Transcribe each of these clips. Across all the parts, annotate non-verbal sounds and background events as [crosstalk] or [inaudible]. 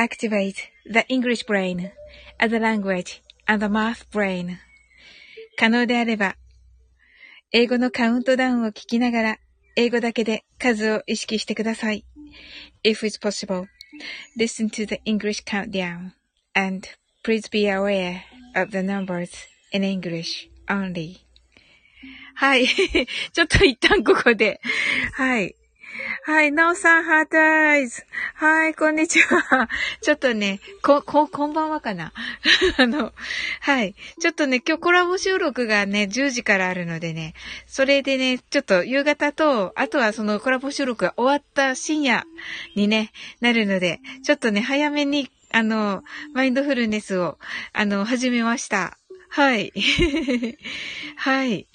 activate the English brain as a language and the math brain. 可能であれば、英語のカウントダウンを聞きながら、英語だけで数を意識してください。If it's possible, listen to the English countdown and please be aware of the numbers in English only. はい。ちょっと一旦ここで。はい。はい、なおさん、ハートアイズ。はい、こんにちは。[laughs] ちょっとね、こ、こ、こんばんはかな。[laughs] あの、はい。ちょっとね、今日コラボ収録がね、10時からあるのでね、それでね、ちょっと夕方と、あとはそのコラボ収録が終わった深夜にね、なるので、ちょっとね、早めに、あの、マインドフルネスを、あの、始めました。はい。[laughs] はい。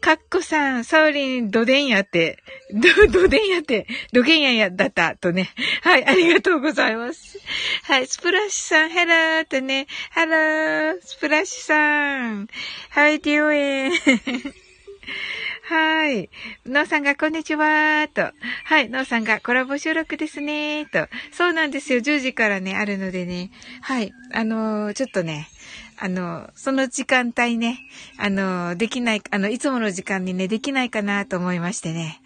かっこさん、サウリン、どでんやって、ど、どでんやって、どげんややだったとね。はい、ありがとうございます。はい、スプラッシュさん、ヘラーとね、ハロー、スプラッシュさん、はい、デュエン。[laughs] はい。ノーさんがこんにちはと。はい。ノーさんがコラボ収録ですねと。そうなんですよ。10時からね、あるのでね。はい。あのー、ちょっとね、あの、その時間帯ね、あの、できない、あの、いつもの時間にね、できないかなと思いましてね。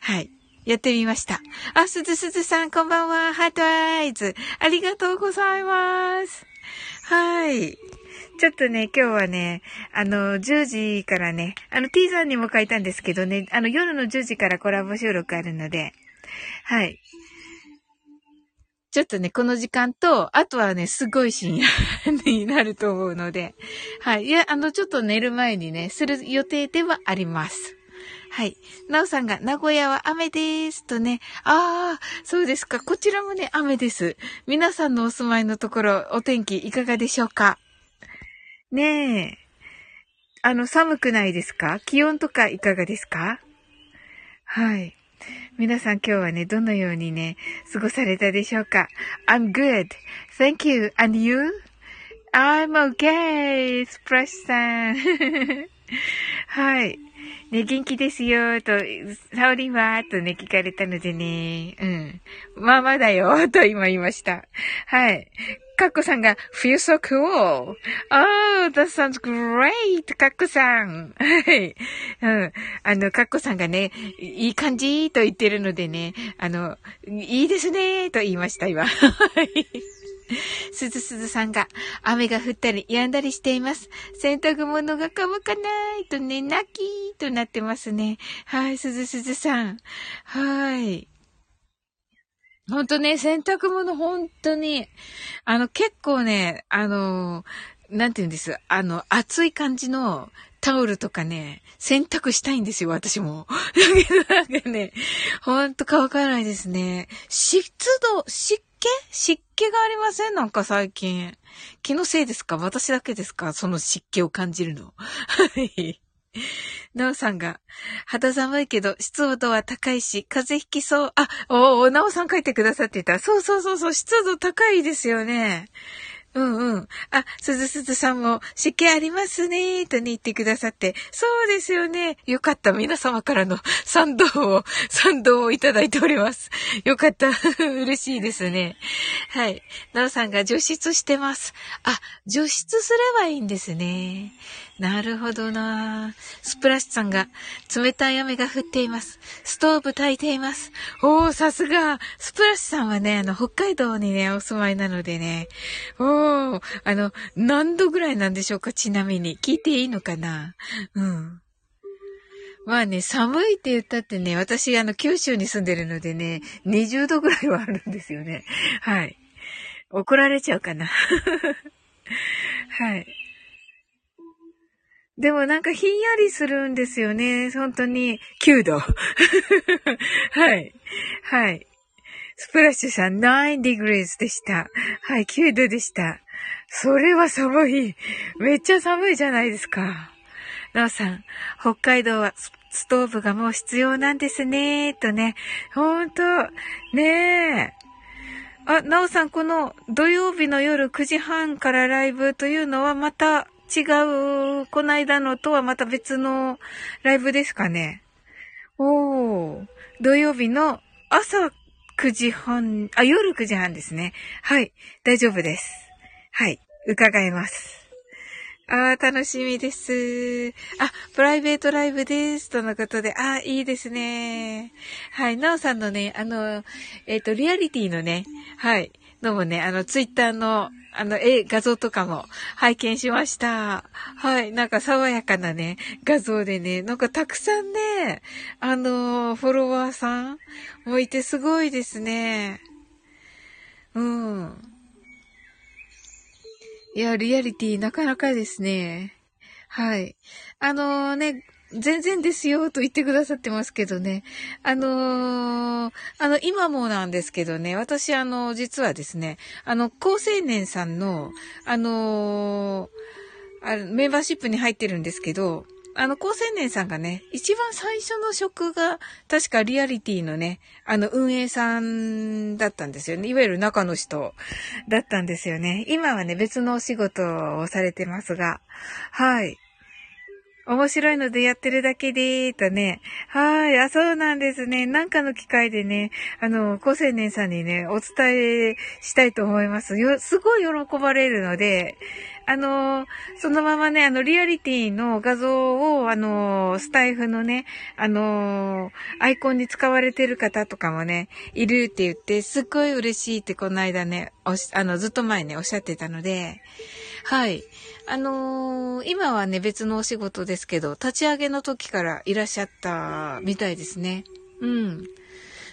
はい。やってみました。あ、すずすずさん、こんばんは。ハートアイズ。ありがとうございます。はい。ちょっとね、今日はね、あの、10時からね、あの、T さんにも書いたんですけどね、あの、夜の10時からコラボ収録あるので、はい。ちょっとね、この時間と、あとはね、すごい深夜になると思うので、はい。いや、あの、ちょっと寝る前にね、する予定ではあります。はい。なおさんが、名古屋は雨です。とね。ああ、そうですか。こちらもね、雨です。皆さんのお住まいのところ、お天気いかがでしょうか？ねえ。あの、寒くないですか？気温とかいかがですか？はい。皆さん今日はね、どのようにね、過ごされたでしょうか ?I'm good.Thank you. And you?I'm okay. スプラッシュさん。はい。ね、元気ですよ、と、サオリンは、とね、聞かれたのでね、うん。まあまだよ、と今言いました。はい。かっこさんが、feel so cool. Oh, that sounds great. かっこさん。はい。うん。あの、かっこさんがね、いい感じと言ってるのでね、あの、いいですね、と言いました、今。はい。すずすずさんが、雨が降ったり止んだりしています。洗濯物が乾かないとね、泣きーとなってますね。はい、すずすずさん。はい。ほんとね、洗濯物ほんとに、あの、結構ね、あの、なんて言うんです？あの、暑い感じのタオルとかね、洗濯したいんですよ、私も。だけどなんかね、ほんと乾かないですね。湿度、湿気？湿気がありません？なんか最近。気のせいですか？私だけですか？その湿気を感じるの。はい。なおさんが、肌寒いけど湿度は高いし、風邪ひきそう。あ、おお、なおさん書いてくださってた。そうそうそうそう、湿度高いですよね。うんうん。あ、すずすずさんも湿気ありますね、とね言ってくださって。そうですよね。よかった。皆様からの [laughs] 賛同を、賛同をいただいております。よかった。[laughs] 嬉しいですね。はい。なおさんが除湿してます。あ、除湿すればいいんですね。なるほどなスプラッシュさんが、冷たい雨が降っています。ストーブ炊いています。おー、さすが。スプラッシュさんはね、あの、北海道にね、お住まいなのでね。おー、あの、何度ぐらいなんでしょうかちなみに。聞いていいのかなうん。まあね、寒いって言ったってね、私、あの、九州に住んでるのでね、20度ぐらいはあるんですよね。はい。怒られちゃうかな。[laughs] はい。でもなんかひんやりするんですよね。本当に。9度。[laughs] はい。はい。スプラッシュさん9 degrees でした。はい、9度でした。それは寒い。めっちゃ寒いじゃないですか。なおさん、北海道はストーブがもう必要なんですね、とね。ほんと、ねえ。あ、なおさん、この土曜日の夜9時半からライブというのはまた違う、この間のとはまた別のライブですかね。おー、土曜日の朝9時半、あ、夜9時半ですね。はい、大丈夫です。はい、伺います。ああ、楽しみです。あ、プライベートライブです。とのことで、ああ、いいですね。はい、なおさんのね、あの、えっ、ー、と、リアリティのね、はい、のもね、あの、ツイッターの、あの、絵、画像とかも拝見しました。はい。なんか爽やかなね、画像でね、なんかたくさんね、あの、フォロワーさんもいてすごいですね。うん。いや、リアリティなかなかですね。はい。あのー、ね、全然ですよと言ってくださってますけどね。あのー、あの、今もなんですけどね、私あの、実はですね、あの、高青年さんの、あのー、あメンバーシップに入ってるんですけど、あの、高青年さんがね、一番最初の職が、確かリアリティのね、あの、運営さんだったんですよね。いわゆる中の人だったんですよね。今はね、別のお仕事をされてますが、はい。面白いのでやってるだけでーとね。はい。あ、そうなんですね。なんかの機会でね、あの、高青年さんにね、お伝えしたいと思います。よ、すごい喜ばれるので、あの、そのままね、あの、リアリティの画像を、あの、スタイフのね、あの、アイコンに使われてる方とかもね、いるって言って、すっごい嬉しいってこの間ね、おし、あの、ずっと前ね、おっしゃってたので、はい。あのー、今はね、別のお仕事ですけど、立ち上げの時からいらっしゃったみたいですね。うん。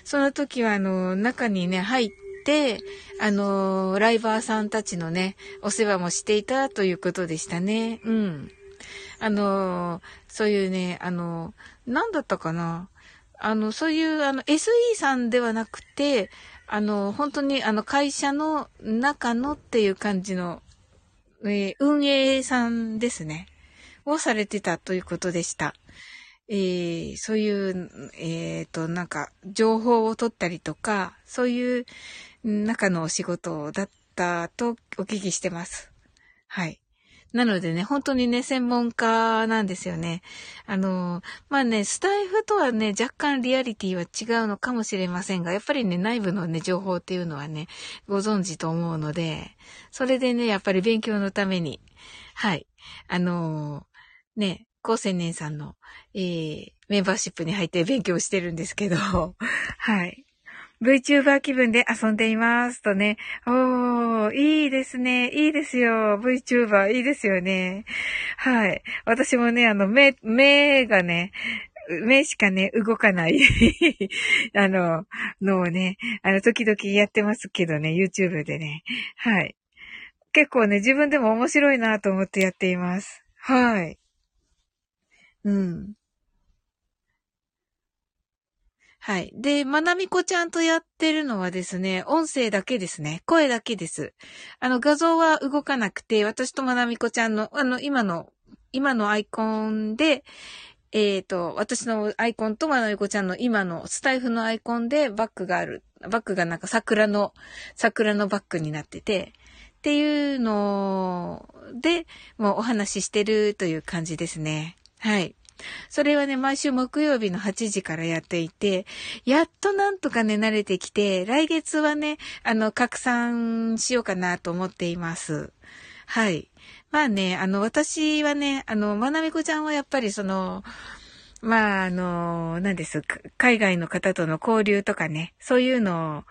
その時は、あの、中にね、入って、あのー、ライバーさんたちのね、お世話もしていたということでしたね。うん。あの、そういうね、あのなんだったかな。あの、そういう、あの、SE さんではなくて、あの、本当に、あの、会社の中のっていう感じのえー、運営さんですね。をされてたということでした。えー、そういう、えっ、ー、と、なんか、情報を取ったりとか、そういう中のお仕事だったとお聞きしてます。はい。なのでね、本当にね、専門家なんですよね。あの、まあね、スタイフとはね、若干リアリティは違うのかもしれませんが、やっぱりね、内部のね、情報っていうのはね、ご存知と思うので、それでね、やっぱり勉強のために、はい、あのね、高青年さんの、えー、メンバーシップに入って勉強してるんですけど、はい。VTuber 気分で遊んでいますとね。おー、いいですね。いいですよ。VTuber、いいですよね。はい。私もね、あの、目、目がね、目しかね、動かない [laughs] あの、のをね、あの、時々やってますけどね、YouTube でね。はい。結構ね、自分でも面白いなと思ってやっています。はい。うん。はい。で、まなみこちゃんとやってるのはですね、音声だけですね。声だけです。あの、画像は動かなくて、私とまなみこちゃんの、あの、今の、今のアイコンで、えっ、ー、と、私のアイコンとまなみこちゃんの今のスタイフのアイコンでバックがある。バックがなんか桜の、桜のバックになってて、っていうので、もうお話ししてるという感じですね。はい。それはね、毎週木曜日の8時からやっていて、やっとなんとかね、慣れてきて、来月はね、あの、拡散しようかなと思っています。はい。まあね、あの、私はね、あの、まなみこちゃんはやっぱりその、まあ、あの、何です、海外の方との交流とかね、そういうのを、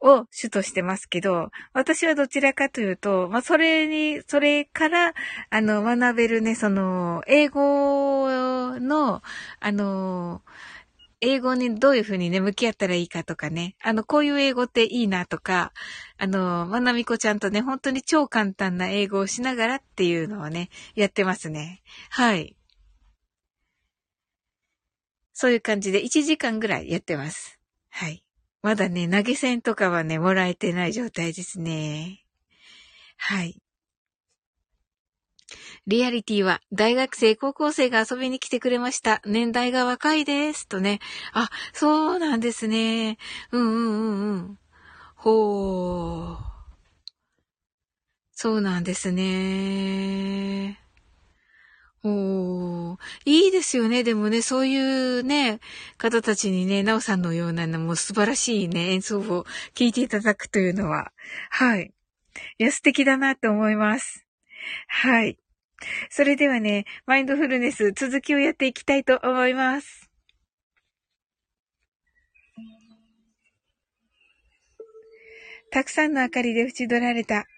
を主としてますけど、私はどちらかというと、まあ、それに、それから、あの、学べるね、その、英語の、あの、英語にどういうふうにね、向き合ったらいいかとかね。あの、こういう英語っていいなとか、あの、まなみこちゃんとね、本当に超簡単な英語をしながらっていうのをね、やってますね。はい。そういう感じで1時間ぐらいやってます。はい。まだね、投げ銭とかはね、もらえてない状態ですね。はい。リアリティは、大学生、高校生が遊びに来てくれました。年代が若いです。とね。あ、そうなんですね。うんうんうんうん。ほー。そうなんですね。おー。いいですよね。でもね、そういうね、方たちにね、なおさんのようなのも素晴らしいね、演奏を聴いていただくというのは、はい。いや、素敵だなと思います。はい。それではね、マインドフルネス続きをやっていきたいと思います。たくさんの明かりで縁取られた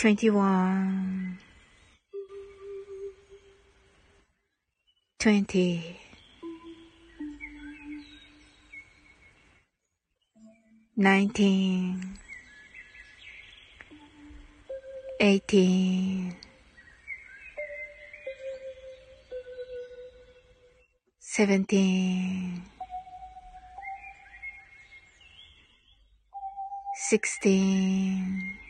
21 20 19 18 17 16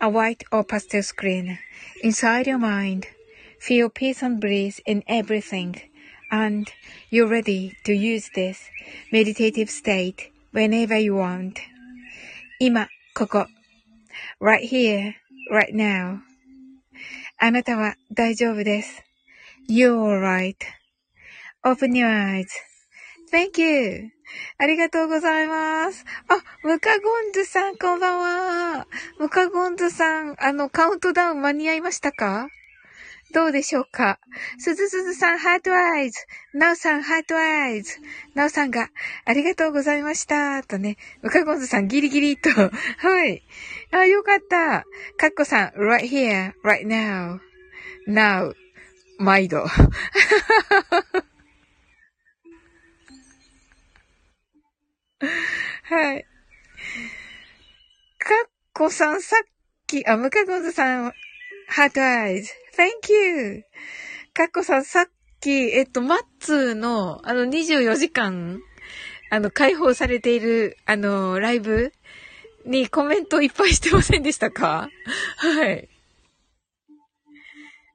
a white or pastel screen inside your mind Feel peace and bliss in everything, and you're ready to use this meditative state whenever you want. 今、ここ。right here, right now. あなたは大丈夫です。You're alright.Open your eyes.Thank you. ありがとうございます。あ、うかごんずさん、こんばんは。うかごんずさん、あの、カウントダウン間に合いましたか？どうでしょうか？すずすずさん、 heart eyes。なおさん、 heart eyes。なおさんが、ありがとうございました。とね、うかごんずさん、ギリギリと。[laughs] はい。あ、よかった。かっこさん、right here, right now. now. 毎度。[laughs] [laughs] はい。かっこさん、さっき、あ、ムカゴンズさん、ハートアイズ。Thank you! かっこさん、さっき、えっと、マッツーの、あの、24時間、あの、開放されている、あの、ライブにコメントいっぱいしてませんでしたか？[laughs] はい。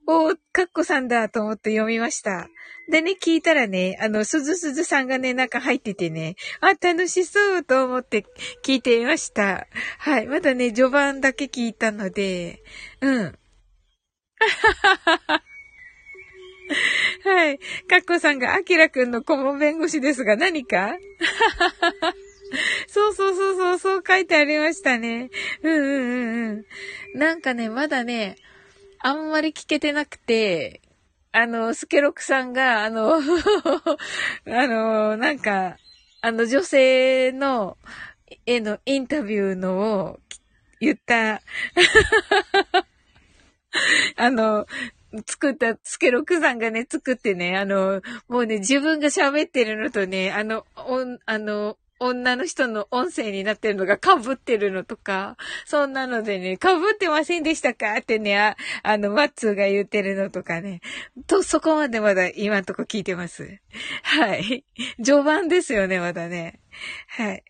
おー、かっこさんだと思って読みました。でね、聞いたらね、あの、すずすずさんがね、なんか入っててね、あ、楽しそうと思って聞いていました。はい。まだね、序盤だけ聞いたので、うん。[laughs] はい。かっこさんが、あきらくんの顧問弁護士ですが何か？[laughs] そうそうそうそう、そう書いてありましたね。うんうんうんうん。なんかね、まだね、あんまり聞けてなくて、あの、スケロクさんが、あの、[laughs] あの、なんか、あの女性の、へのインタビューのを言った、[laughs] あの、作った、スケロクさんがね、作ってね、あの、もうね、自分が喋ってるのとね、あの、お、あの、女の人の音声になってるのが被ってるのとか、そんなのでね、被ってませんでしたかってね、ああの、マッツーが言ってるのとかね。と、そこまでまだ今んとこ聞いてます。はい。序盤ですよね、まだね。はい。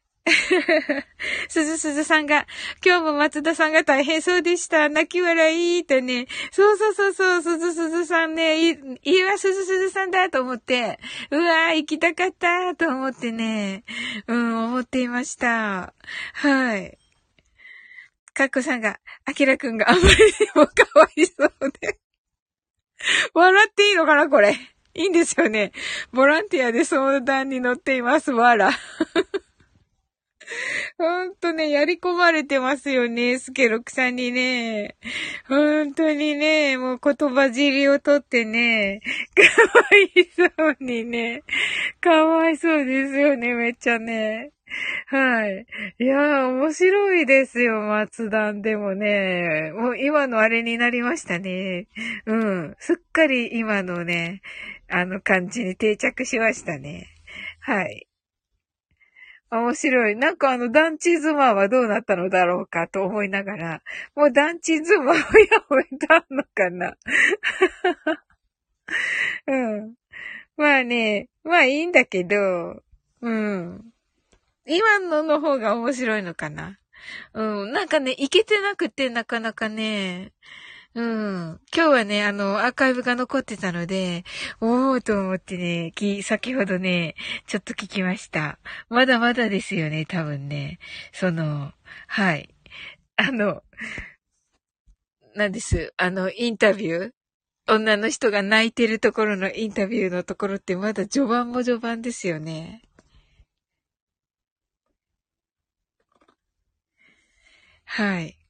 すずすずさんが、今日も松田さんが大変そうでした。泣き笑いってね。そうそうそうそう、すずすずさんね、い、いわすずすずさんだと思って、うわー行きたかったと思ってね、うん、思っていました。はい。かっこさんが、あきらくんがあまりにもかわいそうで。笑っていいのかなこれ。いいんですよね。ボランティアで相談に乗っています。わら。ほんとね、やり込まれてますよね、スケロクさんにね。ほんとにね、もう言葉尻をとってね、かわいそうにね、かわいそうですよね、めっちゃね。はい。いやー、面白いですよ、松段でもね。もう今のあれになりましたね。うん。すっかり今のね、あの感じに定着しましたね。はい。面白い。なんかあの、団地妻はどうなったのだろうかと思いながら、もう団地妻をやめたのかな [laughs] うん。まあね、まあいいんだけど、うん。今のの方が面白いのかな。うん。なんかね、いけてなくてなかなかね、うん。今日はね、あの、アーカイブが残ってたので、おーと思ってね、き、先ほどね、ちょっと聞きました。まだまだですよね、多分ね。その、はい。あの、なんです。あの、インタビュー女の人が泣いてるところのインタビューのところってまだ序盤も序盤ですよね。はい。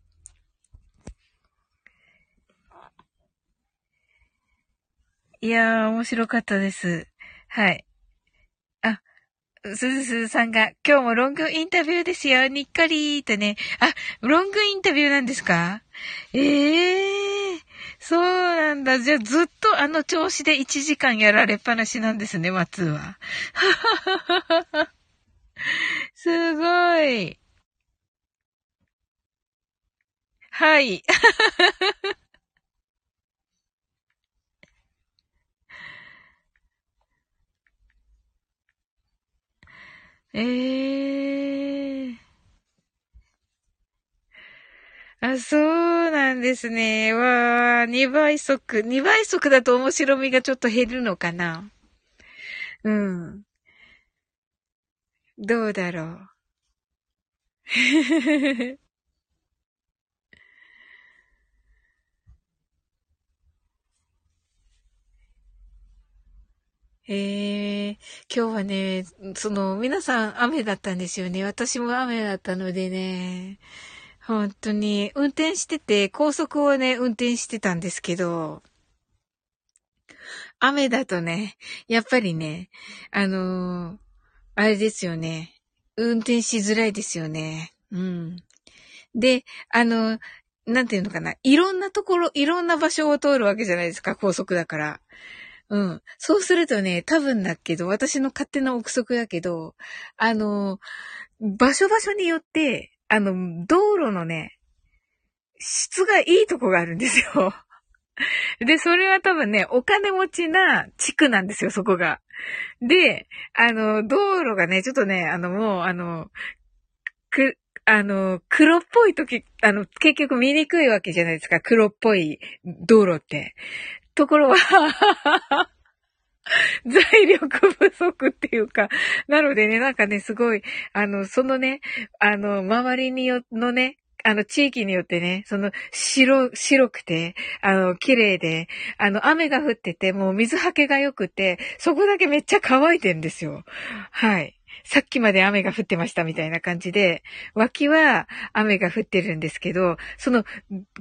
いやー、面白かったです。はい。あ、すずすずさんが、今日もロングインタビューですよ、にっかりーとね。あ、ロングインタビューなんですか？ええー、そうなんだ。じゃあずっとあの調子で1時間やられっぱなしなんですね、松は。[laughs] すごい。はい。ええー。あ、そうなんですね。わあ、2倍速。2倍速だと面白みがちょっと減るのかな。うん。どうだろう。ええ今日はね、その、皆さん雨だったんですよね。私も雨だったのでね、本当に、運転してて、高速をね、運転してたんですけど、雨だとね、やっぱりね、あのー、あれですよね。運転しづらいですよね。うん。で、あの、なんていうのかな。いろんなところ、いろんな場所を通るわけじゃないですか、高速だから。うん。そうするとね、多分だけど、私の勝手な憶測だけど、あの、場所場所によって、あの、道路のね、質がいいとこがあるんですよ。[laughs] で、それは多分ね、お金持ちな地区なんですよ、そこが。で、あの、道路がね、ちょっとね、あの、もう、あの、く、あの、黒っぽい時、あの、結局見にくいわけじゃないですか、黒っぽい道路って。ところは [laughs] 財力不足っていうか、なのでね、なんかね、すごい、あの、そのね、あの、周りによ、のね、あの、地域によってね、その、白、白くて、あの、綺麗で、あの、雨が降ってて、もう水はけが良くて、そこだけめっちゃ乾いてんですよ。はい。さっきまで雨が降ってましたみたいな感じで、脇は雨が降ってるんですけど、その、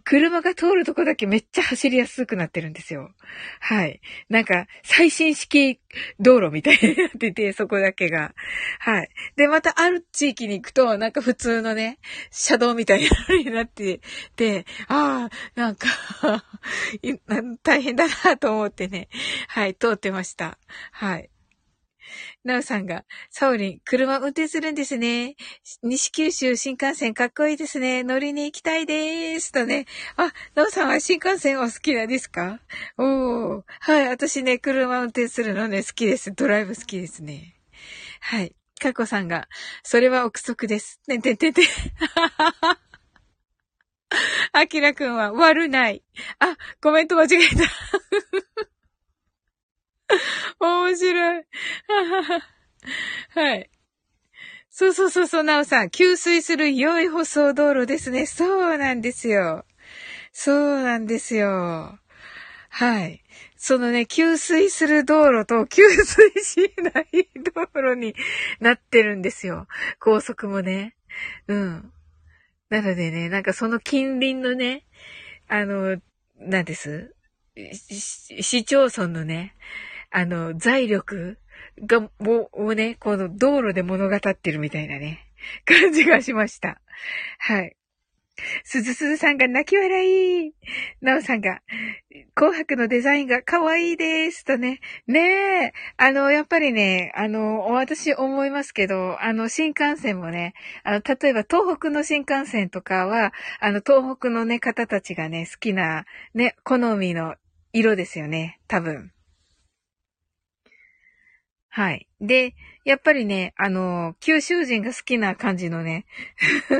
車が通るとこだけめっちゃ走りやすくなってるんですよ。はい。なんか、最新式道路みたいになってて、[laughs] そこだけが。はい。で、またある地域に行くと、なんか普通のね、車道みたいになってて、ああ、なんか [laughs] [laughs] 大変だなと思ってね、はい、通ってました。はい。[laughs] なおさんが、サオリン、車運転するんですね。西九州新幹線かっこいいですね。乗りに行きたいです。とね。あ、なおさんは新幹線お好きなんですか？おー。はい、私ね、車運転するのね、好きです。ドライブ好きですね。はい。かこさんが、それは憶測です。ねててて。あきらくんは悪ない。あ、コメント間違えた。[laughs] 面白い。[laughs] はい。そうそうそうそう、なおさん。給水する良い舗装道路ですね。そうなんですよ。そうなんですよ。はい。そのね、給水する道路と給水しない道路になってるんですよ。高速もね。うん。なのでね、なんかその近隣のね、あの、なんです？市町村のね、あの、財力が、もうね、この道路で物語ってるみたいなね、[laughs] 感じがしました。はい。すずすずさんが泣き笑い。なおさんが、紅白のデザインが可愛いです。とね。ねえ。あの、やっぱりね、あの、私思いますけど、あの、新幹線もね、あの、例えば東北の新幹線とかは、あの、東北のね、方たちがね、好きな、ね、好みの色ですよね。多分。はい。で、やっぱりね、あの、九州人が好きな感じのね、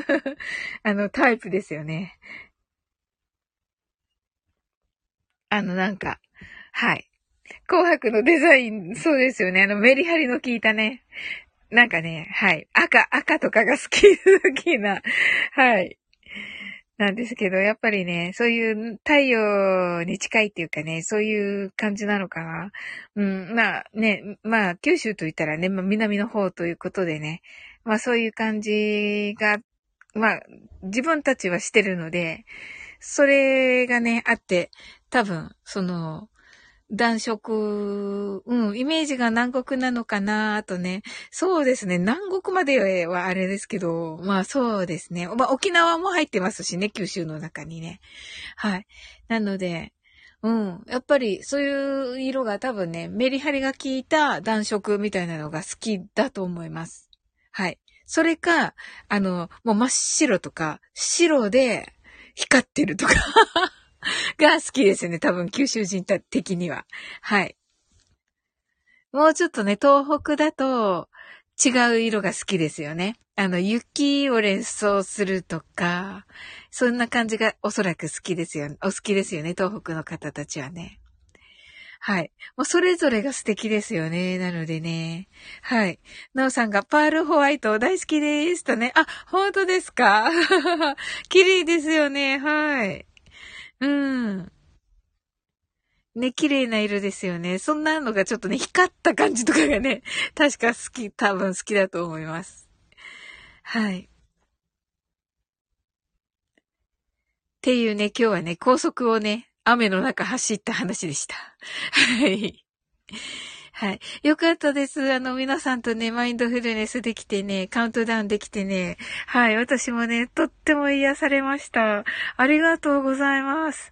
[laughs] あの、タイプですよね。あの、なんか、はい。紅白のデザイン、そうですよね。あの、メリハリの効いたね。なんかね、はい。赤、赤とかが好き、[laughs] 好きな、はい。なんですけど、やっぱりね、そういう太陽に近いっていうかね、そういう感じなのかな。うん、まあね、まあ九州と言ったらね、まあ南の方ということでね、まあそういう感じが、まあ自分たちはしてるので、それがね、あって、多分、その、暖色、うん、イメージが南国なのかなとね。そうですね。南国まではあれですけど、まあそうですね。まあ沖縄も入ってますしね、九州の中にね。はい。なので、うん。やっぱりそういう色が多分ね、メリハリが効いた暖色みたいなのが好きだと思います。はい。それか、あの、もう真っ白とか、白で光ってるとか [laughs] が好きですね。多分、九州人的には。はい。もうちょっとね、東北だと違う色が好きですよね。あの、雪を連想するとか、そんな感じがおそらく好きですよ、お好きですよね、東北の方たちはね。はい。もうそれぞれが素敵ですよね。なのでね。はい。なおさんがパールホワイト大好きですとね。あ、本当ですか？[laughs] 綺麗ですよね。はい。うん。ね、綺麗な色ですよね。そんなのがちょっとね、光った感じとかがね、[laughs] 確か好き、多分好きだと思います。はい。っていうね、今日はね、高速をね、雨の中走った話でした。はい。はい。よかったです。あの、皆さんとね、マインドフルネスできてね、カウントダウンできてね。はい。私もね、とっても癒されました。ありがとうございます。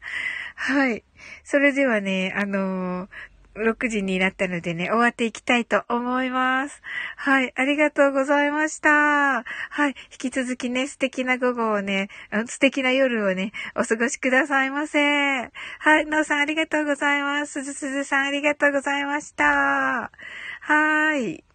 はい。それではね、あの6時になったのでね、終わっていきたいと思います。はい、ありがとうございました。はい、引き続きね、素敵な午後をね、素敵な夜をね、お過ごしくださいませ。はい、のうさんありがとうございます。すずすずさんありがとうございました。はい。